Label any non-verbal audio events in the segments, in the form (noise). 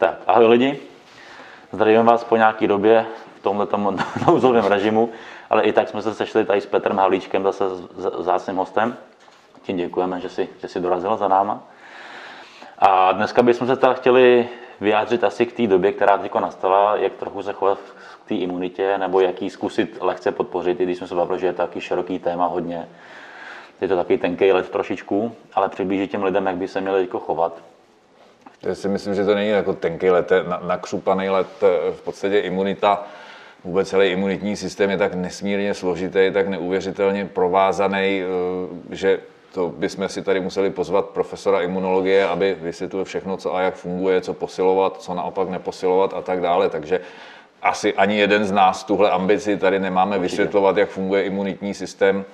Tak, ahoj lidi. Zdravím vás po nějaké době v tomto (laughs) nouzovém režimu, ale i tak jsme se sešli tady s Petrem Havlíčkem, zase zácným hostem. Tím děkujeme, že jsi, že jsi dorazil za náma. A dneska bychom se teda chtěli vyjádřit asi k té době, která teď nastala, jak trochu se chovat k té imunitě, nebo jak ji zkusit lehce podpořit, i když jsme se bavili, že je to taky široký téma hodně. Je to takový tenký let trošičku, ale přiblížit těm lidem, jak by se měli chovat. Já si myslím, že to není jako tenký let, nakřupaný let, eh, v podstatě imunita, vůbec celý imunitní systém je tak nesmírně složitý, tak neuvěřitelně provázaný, eh, že to bychom si tady museli pozvat profesora imunologie, aby vysvětlil všechno, co a jak funguje, co posilovat, co naopak neposilovat a tak dále. Takže asi ani jeden z nás tuhle ambici tady nemáme vysvětlovat, jak funguje imunitní systém.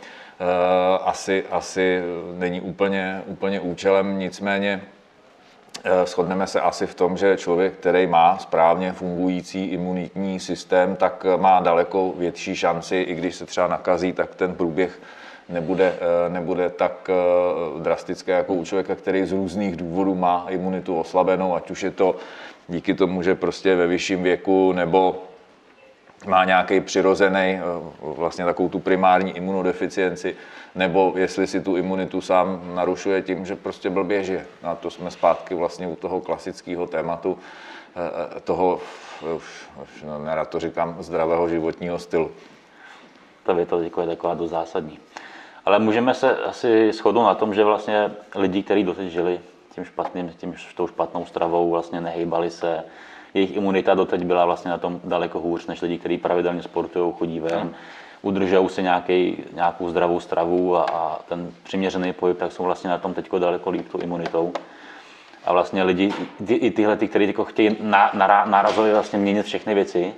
Eh, asi, asi není úplně, úplně účelem, nicméně Eh, shodneme se asi v tom, že člověk, který má správně fungující imunitní systém, tak eh, má daleko větší šanci, i když se třeba nakazí, tak ten průběh nebude, eh, nebude tak drastické jako u člověka, který z různých důvodů má imunitu oslabenou, ať už je to díky tomu, že prostě ve vyšším věku nebo má nějaký přirozený, vlastně takovou tu primární imunodeficienci, nebo jestli si tu imunitu sám narušuje tím, že prostě blbě žije. A to jsme zpátky vlastně u toho klasického tématu, eh, toho, no, nerad to říkám, zdravého životního stylu. Ta věta je taková dost zásadní. Ale můžeme se asi shodnout na tom, že vlastně lidi, kteří doteď žili tím špatným, tím, tou špatnou stravou, vlastně nehýbali se, jejich imunita doteď byla vlastně na tom daleko hůř, než lidi, kteří pravidelně sportují, chodí ven, udržují si nějaký, nějakou zdravou stravu a, a ten přiměřený pohyb, tak jsou vlastně na tom teď daleko líp tou imunitou. A vlastně lidi, i tyhle, ty, kteří chtějí na, na, nárazově vlastně měnit všechny věci,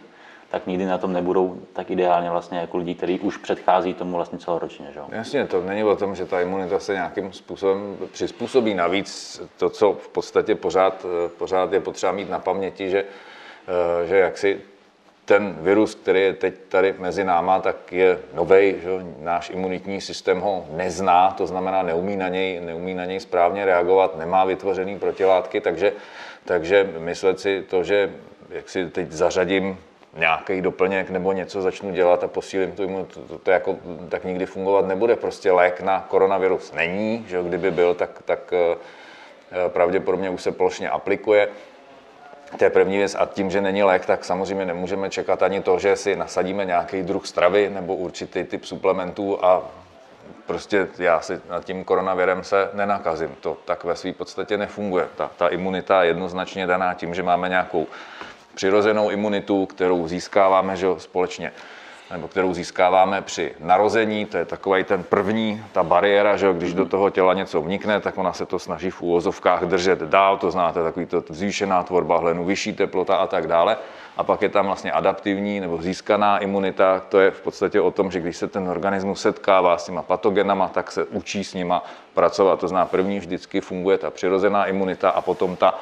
tak nikdy na tom nebudou tak ideálně vlastně jako lidi, kteří už předchází tomu vlastně celoročně. Že? Jasně, to není o tom, že ta imunita se nějakým způsobem přizpůsobí. Navíc to, co v podstatě pořád, pořád je potřeba mít na paměti, že, že jak si ten virus, který je teď tady mezi náma, tak je nový. Náš imunitní systém ho nezná, to znamená, neumí na něj, neumí na něj správně reagovat, nemá vytvořený protilátky, takže, takže myslet si to, že jak si teď zařadím nějaký doplněk nebo něco začnu dělat a posílím tu imunitu, to, to jako, tak nikdy fungovat nebude. Prostě lék na koronavirus není, že kdyby byl, tak, tak eh, pravděpodobně už se plošně aplikuje. To je první věc a tím, že není lék, tak samozřejmě nemůžeme čekat ani to, že si nasadíme nějaký druh stravy nebo určitý typ suplementů a prostě já si nad tím koronavirem se nenakazím. To tak ve své podstatě nefunguje. Ta, ta imunita je jednoznačně daná tím, že máme nějakou přirozenou imunitu, kterou získáváme že, společně nebo kterou získáváme při narození, to je takový ten první, ta bariéra, že když do toho těla něco vnikne, tak ona se to snaží v úvozovkách držet dál, to znáte, takový to zvýšená tvorba hlenu, vyšší teplota a tak dále. A pak je tam vlastně adaptivní nebo získaná imunita, to je v podstatě o tom, že když se ten organismus setkává s těma patogenama, tak se učí s nima pracovat. To znamená, první vždycky funguje ta přirozená imunita a potom ta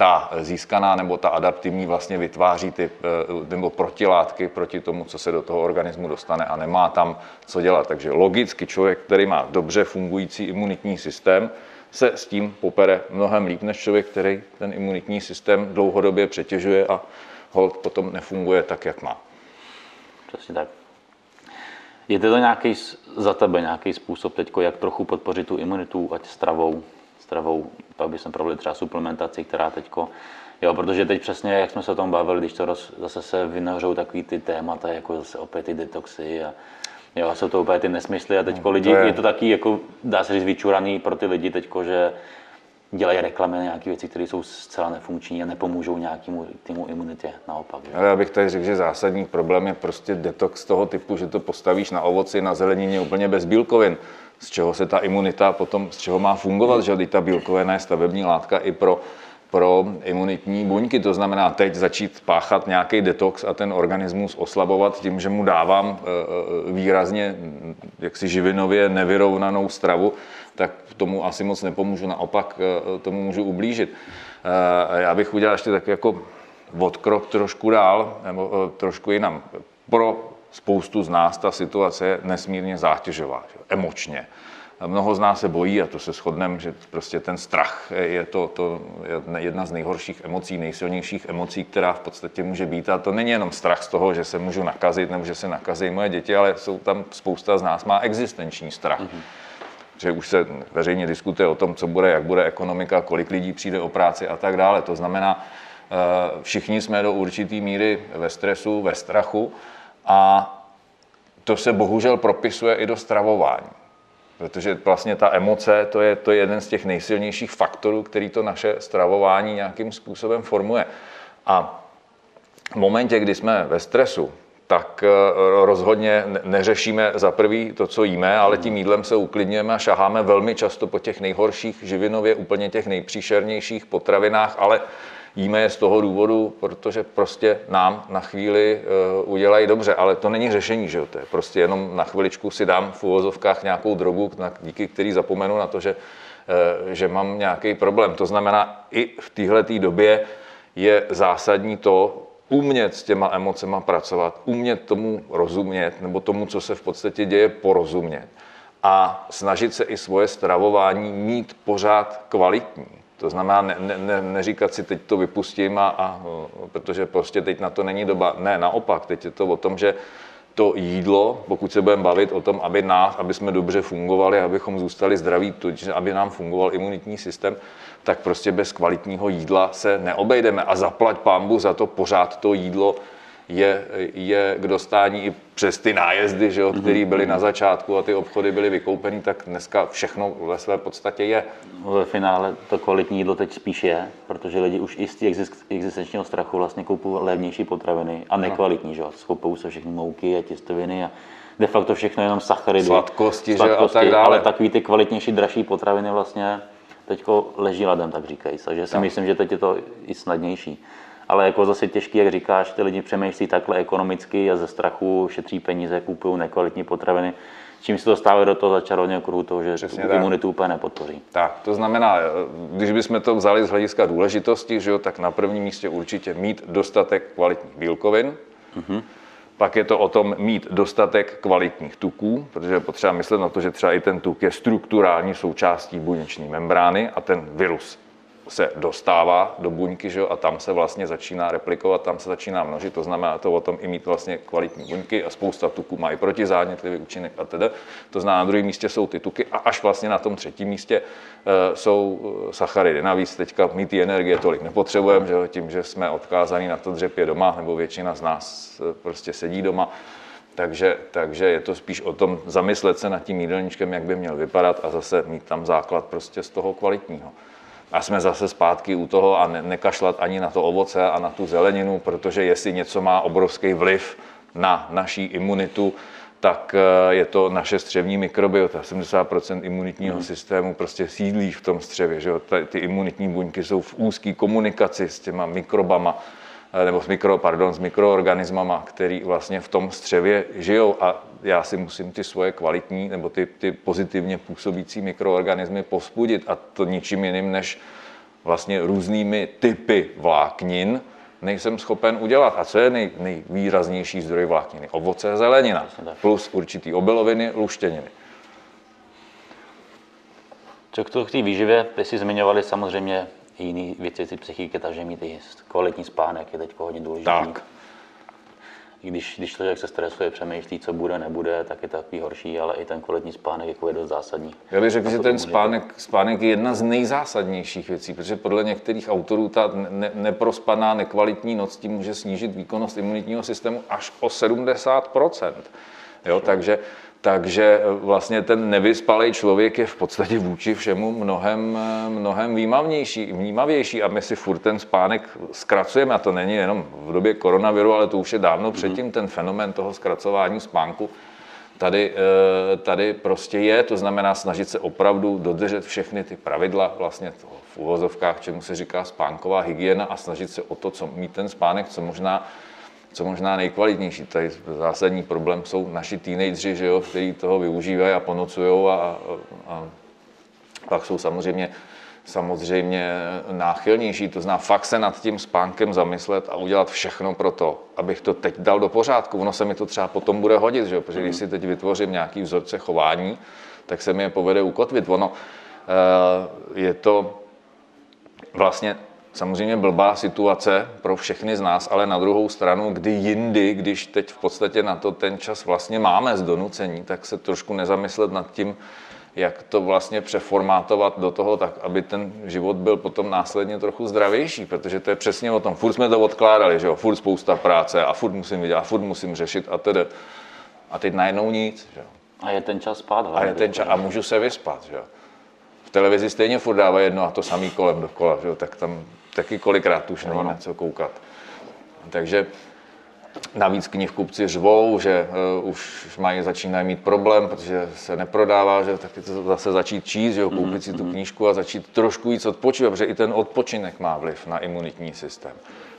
ta získaná nebo ta adaptivní vlastně vytváří ty eh, nebo protilátky proti tomu, co se do toho organismu dostane a nemá tam co dělat. Takže logicky člověk, který má dobře fungující imunitní systém, se s tím popere mnohem líp než člověk, který ten imunitní systém dlouhodobě přetěžuje a hold potom nefunguje tak, jak má. Přesně tak. Je to nějaký za tebe nějaký způsob teď, jak trochu podpořit tu imunitu, ať stravou, stravou, pak by jsme probili třeba suplementaci, která teďko, jo, protože teď přesně, jak jsme se o tom bavili, když to roz, zase se vynořou takový ty témata, jako zase opět ty detoxy a jo, jsou to úplně ty nesmysly a teďko no, lidi, je... je to taky, jako, dá se říct, vyčuraný pro ty lidi teďko, že dělají reklamy na nějaké věci, které jsou zcela nefunkční a nepomůžou nějakému týmu imunitě, naopak. Ale já bych tady řekl, že zásadní problém je prostě detox toho typu, že to postavíš na ovoci, na zelenině úplně bez bílkovin z čeho se ta imunita potom, z čeho má fungovat, že ta bílkovina je stavební látka i pro, pro imunitní buňky. To znamená teď začít páchat nějaký detox a ten organismus oslabovat tím, že mu dávám e, e, výrazně jaksi živinově nevyrovnanou stravu, tak tomu asi moc nepomůžu, naopak e, tomu můžu ublížit. Já bych udělal ještě tak jako odkrok trošku dál, nebo trošku jinam. Pro spoustu z nás ta situace je nesmírně zátěžová, emočně. Mnoho z nás se bojí, a to se shodneme, že prostě ten strach je to, to je jedna z nejhorších emocí, nejsilnějších emocí, která v podstatě může být. A to není jenom strach z toho, že se můžu nakazit nebo že se nakazí moje děti, ale jsou tam spousta z nás má existenční strach. Mm-hmm. Že už se veřejně diskutuje o tom, co bude, jak bude ekonomika, kolik lidí přijde o práci a tak dále. To znamená, eh, všichni jsme do určité míry ve stresu, ve strachu a to se bohužel propisuje i do stravování. Protože vlastně ta emoce, to je, to je jeden z těch nejsilnějších faktorů, který to naše stravování nějakým způsobem formuje. A v momentě, kdy jsme ve stresu, tak eh, rozhodně neřešíme za prvý to, co jíme, ale tím jídlem se uklidňujeme a šaháme velmi často po těch nejhorších živinově, úplně těch nejpříšernějších potravinách, ale Jíme je z toho důvodu, protože prostě nám na chvíli uh, udělají dobře, ale to není řešení, že jo? To je prostě jenom na chviličku si dám v uvozovkách nějakou drogu, díky který zapomenu na to, že, uh, že mám nějaký problém. To znamená, i v téhle době je zásadní to, umět s těma emocema pracovat, umět tomu rozumět, nebo tomu, co se v podstatě děje, porozumět. A snažit se i svoje stravování mít pořád kvalitní. To znamená ne, ne, ne, neříkat si, teď to vypustím, a, a, protože prostě teď na to není doba. Ne, naopak, teď je to o tom, že to jídlo, pokud se budeme bavit o tom, aby nás, aby jsme dobře fungovali, abychom zůstali zdraví, to, aby nám fungoval imunitní systém, tak prostě bez kvalitního jídla se neobejdeme. A zaplať pámbu za to pořád to jídlo je, je k dostání i přes ty nájezdy, že jo, které byly na začátku a ty obchody byly vykoupeny, tak dneska všechno ve své podstatě je. Ve finále to kvalitní jídlo teď spíš je, protože lidi už i z existenčního strachu vlastně koupují levnější potraviny a nekvalitní, že jo. Se všechny mouky a těstoviny a de facto všechno jenom sacharidy. Sladkosti, sladkosti že a tak dále. Ale takový ty kvalitnější, dražší potraviny vlastně teďko leží ladem, tak říkají. Takže si tak. myslím, že teď je to i snadnější ale jako zase těžký, jak říkáš, ty lidi přemýšlí takhle ekonomicky a ze strachu šetří peníze, kupují nekvalitní potraviny, čím se dostávají do toho začarovného kruhu toho, že Přesně tu imunitu úplně nepodpoří. Tak, to znamená, když bychom to vzali z hlediska důležitosti, že jo, tak na prvním místě určitě mít dostatek kvalitních bílkovin, mm-hmm. Pak je to o tom mít dostatek kvalitních tuků, protože je potřeba myslet na to, že třeba i ten tuk je strukturální součástí buněční membrány a ten virus se dostává do buňky že a tam se vlastně začíná replikovat, tam se začíná množit, to znamená to o tom i mít vlastně kvalitní buňky a spousta tuků i protizánětlivý účinek a tedy. To znamená, na druhém místě jsou ty tuky a až vlastně na tom třetím místě e, jsou eh, sacharidy. Navíc teďka mít ty energie tolik nepotřebujeme, že tím, že jsme odkázaní na to dřepě doma, nebo většina z nás eh, prostě sedí doma, takže, takže je to spíš o tom zamyslet se nad tím jídelníčkem, jak by měl vypadat a zase mít tam základ prostě z toho kvalitního. A jsme zase zpátky u toho a ne, nekašlat ani na to ovoce a na tu zeleninu, protože jestli něco má obrovský vliv na naší imunitu, tak eh, je to naše střevní mikrobiota. 70% imunitního mm. systému prostě sídlí v tom střevě. Že Ty imunitní buňky jsou v úzké komunikaci s těma mikrobama, nebo s, mikro, pardon, s mikroorganismama, který vlastně v tom střevě žijou a já si musím ty svoje kvalitní nebo ty, ty pozitivně působící mikroorganismy povzbudit a to ničím jiným než vlastně různými typy vláknin nejsem schopen udělat. A co je nej, nejvýraznější zdroj vlákniny? Ovoce a zelenina plus určitý obiloviny, luštěniny. Co k té výživě, ty si zmiňovali samozřejmě jiný věci, psychiky, takže mít i kvalitní spánek je teď hodně důležitý. Tak i když, když člověk se stresuje, přemýšlí, co bude, nebude, tak je to takový horší, ale i ten kvalitní spánek jako je dost zásadní. Já bych řekl, že ten spánek, spánek je jedna z nejzásadnějších věcí, protože podle některých autorů ta ne, neprospaná, nekvalitní noc tím může snížit výkonnost imunitního systému až o 70% Jo, takže takže eh, vlastně ten nevyspalý člověk je v podstatě vůči všemu mnohem, eh, mnohem výmavnější, vnímavější a my si furt ten spánek zkracujeme a to není jenom v době koronaviru, ale to už je dávno mhm. předtím ten fenomén toho zkracování spánku tady, eh, tady prostě je, to znamená snažit se opravdu dodržet všechny ty pravidla vlastně toho v uvozovkách, čemu se říká spánková hygiena a snažit se o to, co mít ten spánek, co možná co možná nejkvalitnější. Tady zásadní problém jsou naši teenageři, že jo, kteří toho využívají a ponocují a, a, a pak jsou samozřejmě samozřejmě náchylnější, to zná fakt se nad tím spánkem zamyslet a udělat všechno pro to, abych to teď dal do pořádku. Ono se mi to třeba potom bude hodit, že? protože když si teď vytvořím nějaký vzorce chování, tak se mi je povede ukotvit. Ono je to vlastně samozřejmě blbá situace pro všechny z nás, ale na druhou stranu, kdy jindy, když teď v podstatě na to ten čas vlastně máme z donucení, tak se trošku nezamyslet nad tím, jak to vlastně přeformátovat do toho, tak aby ten život byl potom následně trochu zdravější, protože to je přesně o tom. Furt jsme to odkládali, že jo, furt spousta práce a furt musím vidět, a furt musím řešit a tedy. A teď najednou nic, že jo. A je ten čas spát. A je ten čas, a můžu se vyspat, že jo. V televizi stejně furt dává jedno a to samý kolem dokola, že jo, tak tam taky kolikrát už není na co koukat. Takže Navíc knihkupci řvou, že uh, už mají, začínají mít problém, protože se neprodává, že tak je to zase začít číst, že jo, koupit si tu mhm. knížku a začít trošku víc odpočívat, protože i ten odpočinek má vliv na imunitní systém.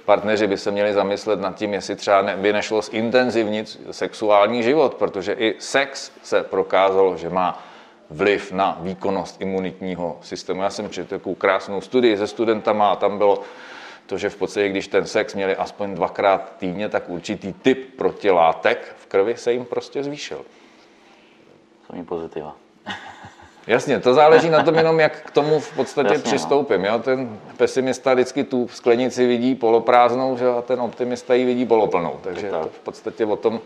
Partneři by se měli zamyslet nad tím, jestli třeba ne, by nešlo zintenzivnit sexuální život, protože i sex se prokázalo, že má vliv na výkonnost imunitního systému. Já jsem četl takovou krásnou studii se studentama a tam bylo to, že v podstatě, když ten sex měli aspoň dvakrát týdně, tak určitý typ protilátek v krvi se jim prostě zvýšil. To je pozitiva. Jasně, to záleží na tom jenom, jak k tomu v podstatě Jasně, no. přistoupím. Jo? Ten pesimista vždycky tu sklenici vidí poloprázdnou že? a ten optimista ji vidí poloplnou. Takže je to v podstatě o tom,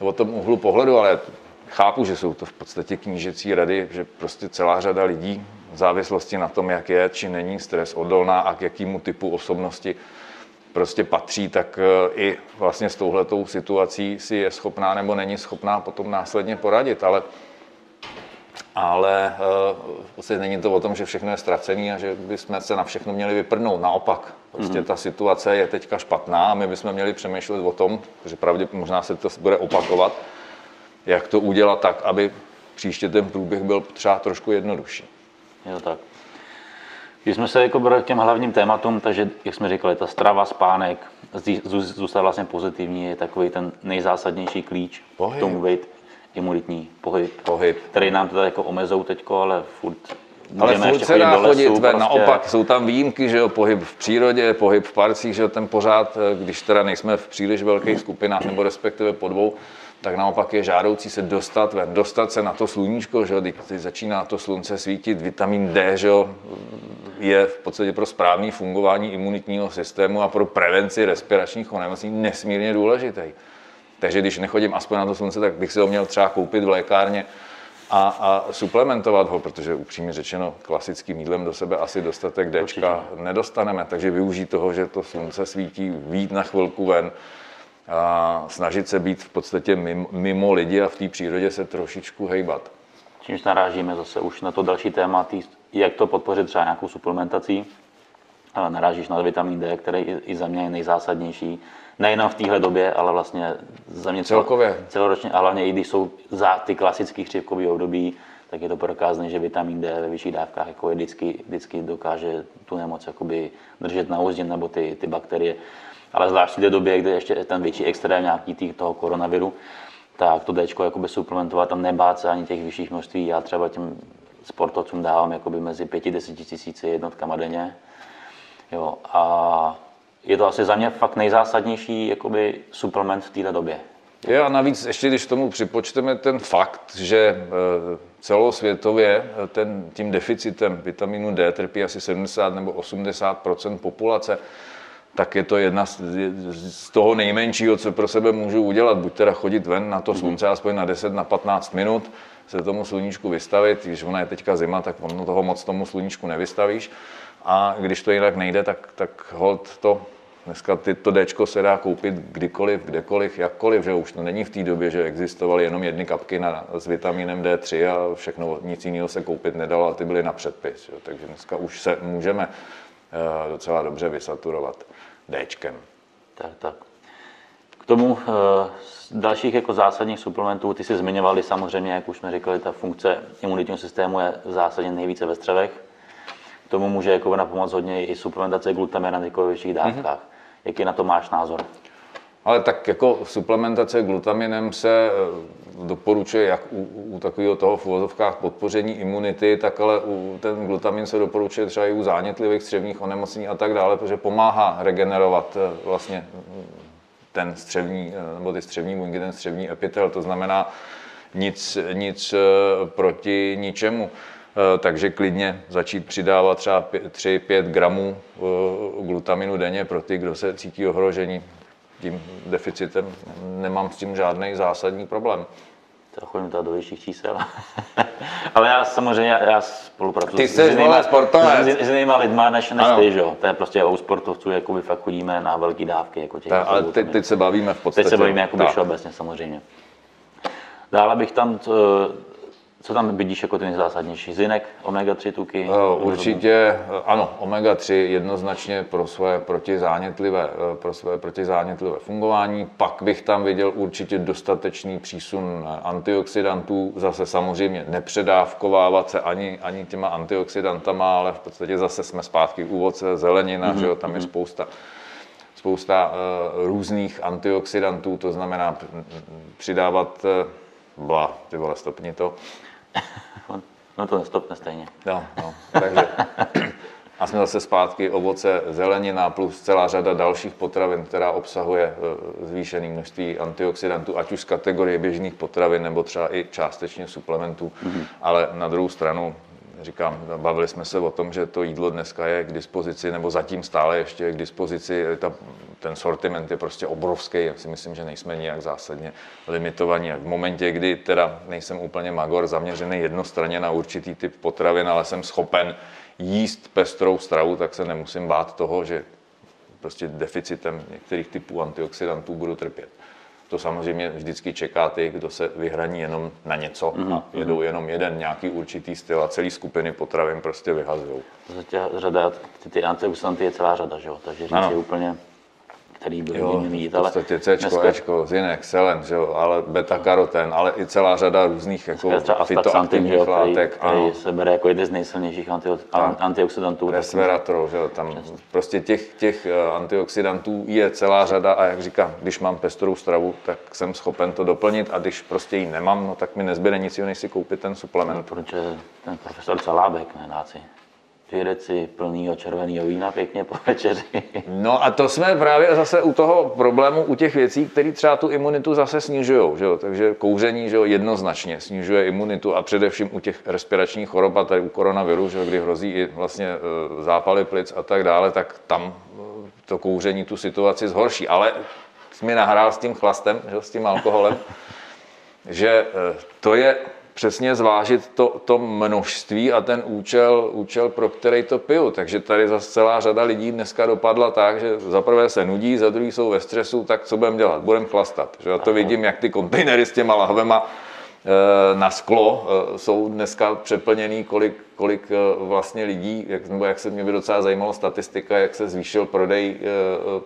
o tom úhlu pohledu, ale chápu, že jsou to v podstatě knížecí rady, že prostě celá řada lidí v závislosti na tom, jak je či není stres odolná a k jakému typu osobnosti prostě patří, tak eh, i vlastně s touhletou situací si je schopná nebo není schopná potom následně poradit. Ale, ale vlastně není to o tom, že všechno je ztracené a že bychom se na všechno měli vyprnout. Naopak, prostě mm-hmm. ta situace je teďka špatná a my bychom měli přemýšlet o tom, že pravdě možná se to bude opakovat, jak to udělat tak, aby příště ten průběh byl třeba trošku jednodušší. Je to tak. Když jsme se jako brali k těm hlavním tématům, takže, jak jsme říkali, ta strava, spánek, zůstat vlastně pozitivní, je takový ten nejzásadnější klíč pohyb. k tomu být imunitní pohyb, pohyb. který nám teda jako omezou teďko, ale furt ale furt se dá chodit ven, prostě... naopak jsou tam výjimky, že jo, pohyb v přírodě, pohyb v parcích, že jo, ten pořád, eh, když teda nejsme v příliš velkých skupinách, nebo respektive po dvou, tak naopak je žádoucí se dostat ven, dostat se na to sluníčko, že teď začíná to slunce svítit, vitamin D, že je v podstatě pro správné fungování imunitního systému a pro prevenci respiračních onemocnění nesmírně důležitý. Takže když nechodím aspoň na to slunce, tak bych si ho měl třeba koupit v lékárně a, a suplementovat ho, protože upřímně řečeno klasickým jídlem do sebe asi dostatek Dčka nedostaneme, takže využít toho, že to slunce svítí, vít na chvilku ven, a snažit se být v podstatě mimo, mimo lidi a v té přírodě se trošičku hejbat. Čímž narážíme zase už na to další téma, tý, jak to podpořit třeba nějakou suplementací. Narážíš na vitamin D, který i za mě je nejzásadnější. Nejenom v téhle době, ale vlastně za mě celkově. celoročně, a hlavně i když jsou za ty klasické chřipkové období, tak je to prokázané, že vitamin D ve vyšších dávkách jako je vždycky, vždycky dokáže tu nemoc jakoby držet na úzdě nebo ty, ty bakterie ale zvlášť v té době, kdy ještě je ten větší extrém nějaký tý, toho koronaviru, tak to D jakoby suplementovat a nebát se ani těch vyšších množství. Já třeba těm sportovcům dávám jakoby mezi 5-10 tisíci jednotkama denně. Jo, a je to asi za mě fakt nejzásadnější jakoby suplement v této době. Je a navíc ještě, když tomu připočteme ten fakt, že e, celosvětově e, ten, tím deficitem vitaminu D trpí asi 70 nebo 80% populace, tak je to jedna z, z toho nejmenšího, co pro sebe můžu udělat. Buď teda chodit ven na to slunce aspoň na 10, na 15 minut, se tomu sluníčku vystavit, když ona je teďka zima, tak ono toho moc tomu sluníčku nevystavíš. A když to jinak nejde, tak, tak hold to Dneska ty, to Dčko se dá koupit kdykoliv, kdekoliv, jakkoliv, že už to není v té době, že existovaly jenom jedny kapky na, s vitamínem D3 a všechno, nic jiného se koupit nedalo a ty byly na předpis. Jo. Takže dneska už se můžeme uh, docela dobře vysaturovat. Dčkem. Tak, tak. K tomu z eh, dalších jako zásadních suplementů, ty si zmiňovali samozřejmě, jak už jsme říkali, ta funkce imunitního systému je v zásadě nejvíce ve střevech. K tomu může jako na pomoc hodně i suplementace glutamina na vyšších dávkách. Mm-hmm. Jaký na to máš názor? Ale tak jako suplementace glutaminem se eh, doporučuje jak u, u takového toho v uvozovkách podpoření imunity, tak ale u, ten glutamin se doporučuje třeba i u zánětlivých střevních onemocnění a tak dále, protože pomáhá regenerovat eh, vlastně ten střevní, eh, nebo ty střevní buňky, ten střevní epitel. To znamená, nic, nic proti ničemu. Takže klidně začít přidávat třeba 3-5 gramů glutaminu denně pro ty, kdo se cítí ohrožení tím deficitem. Nemám s tím žádný zásadní problém. To chodím teda do vyšších čísel. (laughs) Ale já samozřejmě, já spolupracuji ty jsi s, jinýma, sportovec. S, s, jinýma lidma než, než ty, že? To je prostě u sportovců, jako fakt chodíme na velké dávky. Jako těch, tak, ale teď, teď, se bavíme v podstatě. Teď se bavíme jako všeobecně samozřejmě. Dále bych tam co tam vidíš jako ty nejzásadnější? Zinek, omega-3 tuky? Uh, určitě, eh, ano, omega-3 jednoznačně pro své protizánětlivé, eh, pro své protizánětlivé fungování. Pak bych tam viděl určitě dostatečný přísun antioxidantů. Zase samozřejmě nepředávkovávat se ani, ani těma antioxidantama, ale v podstatě zase jsme zpátky u ovoce, zelenina, mm-hmm. že jo, tam je mhm. spousta spousta uh, různých antioxidantů, to znamená přidávat, uh, bla, ty vole, stopni to, no to nestopne stejně. No, no. Takže a jsme zase zpátky ovoce, zelenina plus celá řada dalších potravin, která obsahuje e, zvýšené množství antioxidantů, ať už z kategorie běžných potravin nebo třeba i částečně suplementů. Mm-hmm. Ale na druhou stranu říkám, bavili jsme se o tom, že to jídlo dneska je k dispozici, nebo zatím stále ještě je k dispozici. Ta, ten sortiment je prostě obrovský. Já si myslím, že nejsme nijak zásadně limitovaní. v momentě, kdy teda nejsem úplně magor zaměřený jednostranně na určitý typ potravin, ale jsem schopen jíst pestrou stravu, tak se nemusím bát toho, že prostě deficitem některých typů antioxidantů budu trpět to samozřejmě vždycky čeká ty, kdo se vyhraní jenom na něco mm-hmm. a jedou jenom jeden nějaký určitý styl a celý skupiny potravin prostě vyhazují. Řada, ty, ty antioxidanty je celá řada, že jo? takže říct je úplně který by jo, mít. V podstatě C, dneska... Ečko, zinek, selen, že jo, ale beta-karoten, ale i celá řada různých jako fitoaktivních látek. Který, který se bere jako jeden z nejsilnějších anti, antioxidantů. Resveratrol, že jo, tam Přesně. prostě těch, těch eh, antioxidantů je celá řada a jak říkám, když mám pestrou stravu, tak jsem schopen to doplnit a když prostě ji nemám, no tak mi nezbyde nic jiného, než si koupit ten suplement. No, protože ten profesor Calábek, ne, náci dvě deci plného červeného vína pěkně po večeři. No a to jsme právě zase u toho problému, u těch věcí, které třeba tu imunitu zase snižují. Že jo? Takže kouření že jo, jednoznačně snižuje imunitu a především u těch respiračních chorob a tady u koronaviru, že jo, kdy hrozí i vlastně e, zápaly plic a tak dále, tak tam e, to kouření tu situaci zhorší. Ale jsi mi nahrál s tím chlastem, že, s tím alkoholem, že e, to je přesně zvážit to, to množství a ten účel, účel, pro který to piju. Takže tady zase celá řada lidí dneska dopadla tak, že za prvé se nudí, za druhý jsou ve stresu, tak co budeme dělat? Budeme chlastat. Že já to vidím, jak ty kontejnery s těma lahvema na sklo eh, jsou dneska přeplněný, kolik, kolik eh, vlastně lidí, jak, nebo jak se mě by docela zajímalo statistika, jak se zvýšil prodej,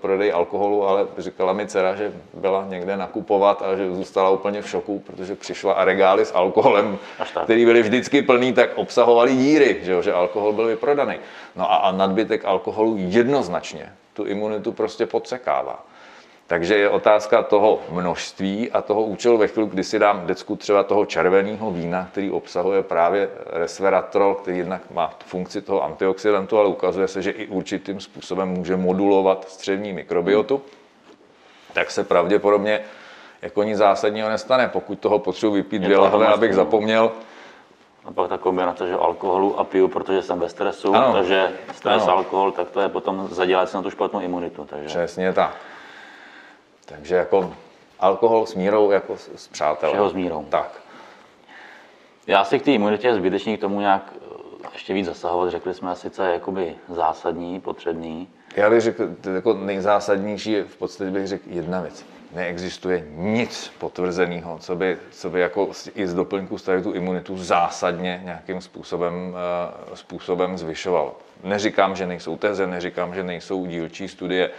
prodej alkoholu, ale říkala mi dcera, že byla někde nakupovat a že zůstala úplně v šoku, protože přišla a regály s alkoholem, který byly vždycky plný, tak obsahovaly díry, že, jo, že alkohol byl vyprodaný. No a, a nadbytek alkoholu jednoznačně tu imunitu prostě podsekává. Takže je otázka toho množství a toho účelu ve chvíli, kdy si dám decku třeba toho červeného vína, který obsahuje právě resveratrol, který jednak má funkci toho antioxidantu, ale ukazuje se, že i určitým způsobem může modulovat střevní mikrobiotu, tak se pravděpodobně jako nic zásadního nestane. Pokud toho potřebuji vypít dvě lahve, abych zapomněl, a pak ta kombinace, že alkoholu a piju, protože jsem ve stresu, ano. takže stres, ano. alkohol, tak to je potom zadělat si na tu špatnou imunitu. Takže... Přesně tak. Takže jako alkohol s mírou jako s přátelem. Všeho s mírou. Tak. Já si k té imunitě zbytečný k tomu nějak eh, ještě víc zasahovat. Řekli jsme sice jakoby zásadní, potřebný. Já bych řekl, jako nejzásadnější je v podstatě bych řekl jedna věc. Neexistuje nic potvrzeného, co by, co by jako i z doplňku stavit tu imunitu zásadně nějakým způsobem, uh, způsobem zvyšovalo. Neříkám, že nejsou teze, neříkám, že nejsou dílčí studie,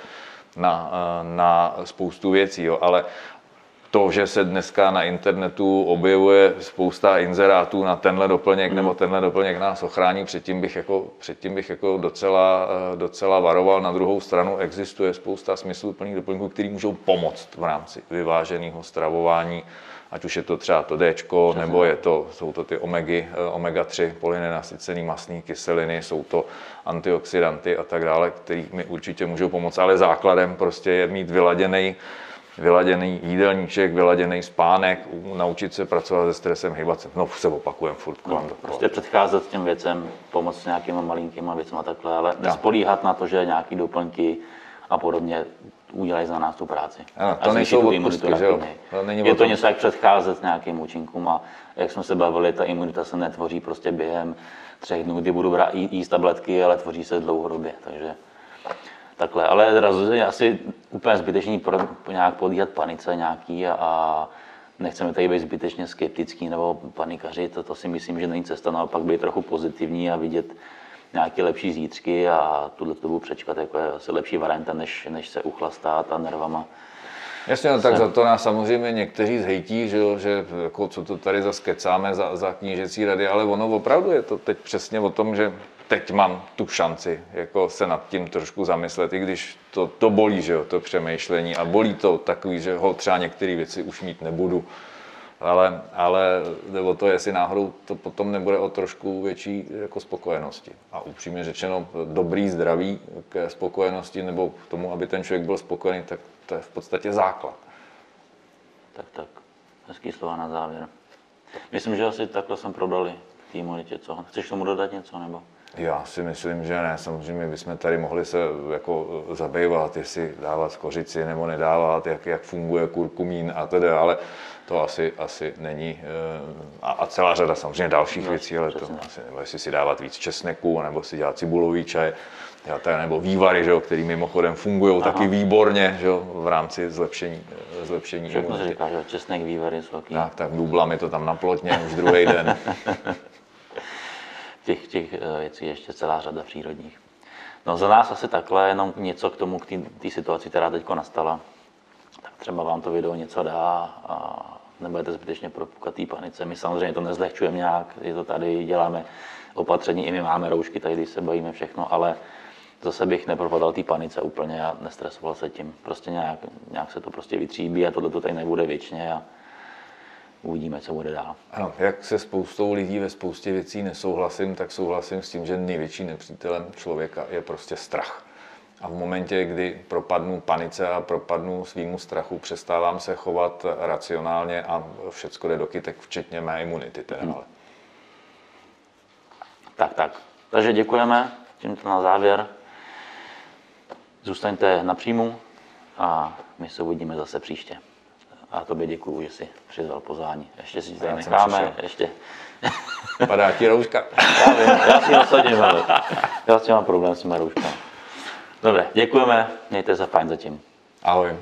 na, na spoustu věcí, jo, ale to, že se dneska na internetu objevuje spousta inzerátů na tenhle doplněk nebo tenhle doplněk nás ochrání, předtím bych jako, předtím bych jako docela, docela varoval. Na druhou stranu existuje spousta smysluplných doplňků, které můžou pomoct v rámci vyváženého stravování ať už je to třeba to D, nebo je to, jsou to ty omegy, eh, omega-3, polynenasycený masné kyseliny, jsou to antioxidanty a tak dále, který mi určitě můžou pomoct, ale základem prostě je mít vyladěný vyladěný jídelníček, vyladěný spánek, naučit se pracovat se stresem, hýbat se. No, se opakujeme furt kolem No, prostě předcházet těm věcem, pomoct s nějakýma malinkýma věcma takhle, ale nespolíhat na to, že nějaký doplňky a podobně udělají za nás tu práci. Ano, A to zvýší nejsou tu imunitu rapidněji. To není Je to tom. něco, jak předcházet nějakým účinkům a jak jsme se bavili, ta imunita se netvoří prostě během třech dnů, kdy budu jíst tabletky, ale tvoří se dlouhodobě, takže takhle. Ale rozhodně asi úplně zbytečný pro, nějak podíhat panice nějaký a, a nechceme tady být zbytečně skeptický nebo panikaři, to, to si myslím, že není cesta, naopak být trochu pozitivní a vidět nějaké lepší zítřky a tuhle dobu přečkat jako je asi lepší varianta, než, než se uchlastat a nervama. Jasně, no, tak za to nás samozřejmě někteří zhejtí, že, že jako, co to tady zase kecáme za, za knížecí rady, ale ono opravdu je to teď přesně o tom, že teď mám tu šanci jako se nad tím trošku zamyslet, i když to, to bolí, že jo, to přemýšlení a bolí to takový, že ho třeba některé věci už mít nebudu, ale, ale jde o to, jestli náhodou to potom nebude o trošku větší jako spokojenosti. A upřímně řečeno, dobrý zdraví ke spokojenosti nebo k tomu, aby ten člověk byl spokojený, tak to je v podstatě základ. Tak, tak. Hezký slova na závěr. Myslím, že asi takhle jsme probrali k té co? Chceš k tomu dodat něco, nebo? Já si myslím, že ne. Samozřejmě bychom tady mohli se jako zabývat, jestli dávat skořici nebo nedávat, jak, jak funguje kurkumín a tedy, ale to asi, asi není. eh, A, a celá řada samozřejmě dalších No, věcí, ale to asi, nebo jestli si dávat víc česneku, nebo si dělat cibulový čaj, nebo vývary, že jo, který mimochodem fungují taky výborně že jo, v rámci zlepšení, eh, zlepšení Všechno se říká, že česnek, vývary jsou taky. Tak, tak dubla mi to tam naplotně už druhý den. (laughs) Těch, těch eh, věcí je ještě celá řada přírodních. No za nás asi takhle, jenom něco k tomu, k té situaci, která teď nastala. Tak třeba vám to video něco dá a nebudete zbytečně propukat té panice. My samozřejmě to nezlehčujeme nějak, je to tady, děláme opatření, i my máme roušky tady, když se bojíme všechno, ale zase bych nepropadal té panice úplně a nestresoval se tím. Prostě nějak, nějak se to prostě vytříbí a tohle to tady nebude věčně a uvidíme, co bude dál. Ano, jak se spoustou lidí ve spoustě věcí nesouhlasím, tak souhlasím s tím, že největší nepřítelem člověka je prostě strach. A v momentě, kdy propadnu panice a propadnu svýmu strachu, přestávám se chovat racionálně a všecko jde do kytek, včetně mé imunity. Teda, ale. Tak, tak. Takže děkujeme tímto na závěr. Zůstaňte na příjmu a my se uvidíme zase příště. A tobě děkuju, že jsi přizval pozvání. Ještě si tady necháme, ještě. Padá ti rouška. Já, vím, já si nasadím, ale já s tím mám problém s těma rouškami. Dobře, děkujeme, mějte se fajn zatím. Ahoj.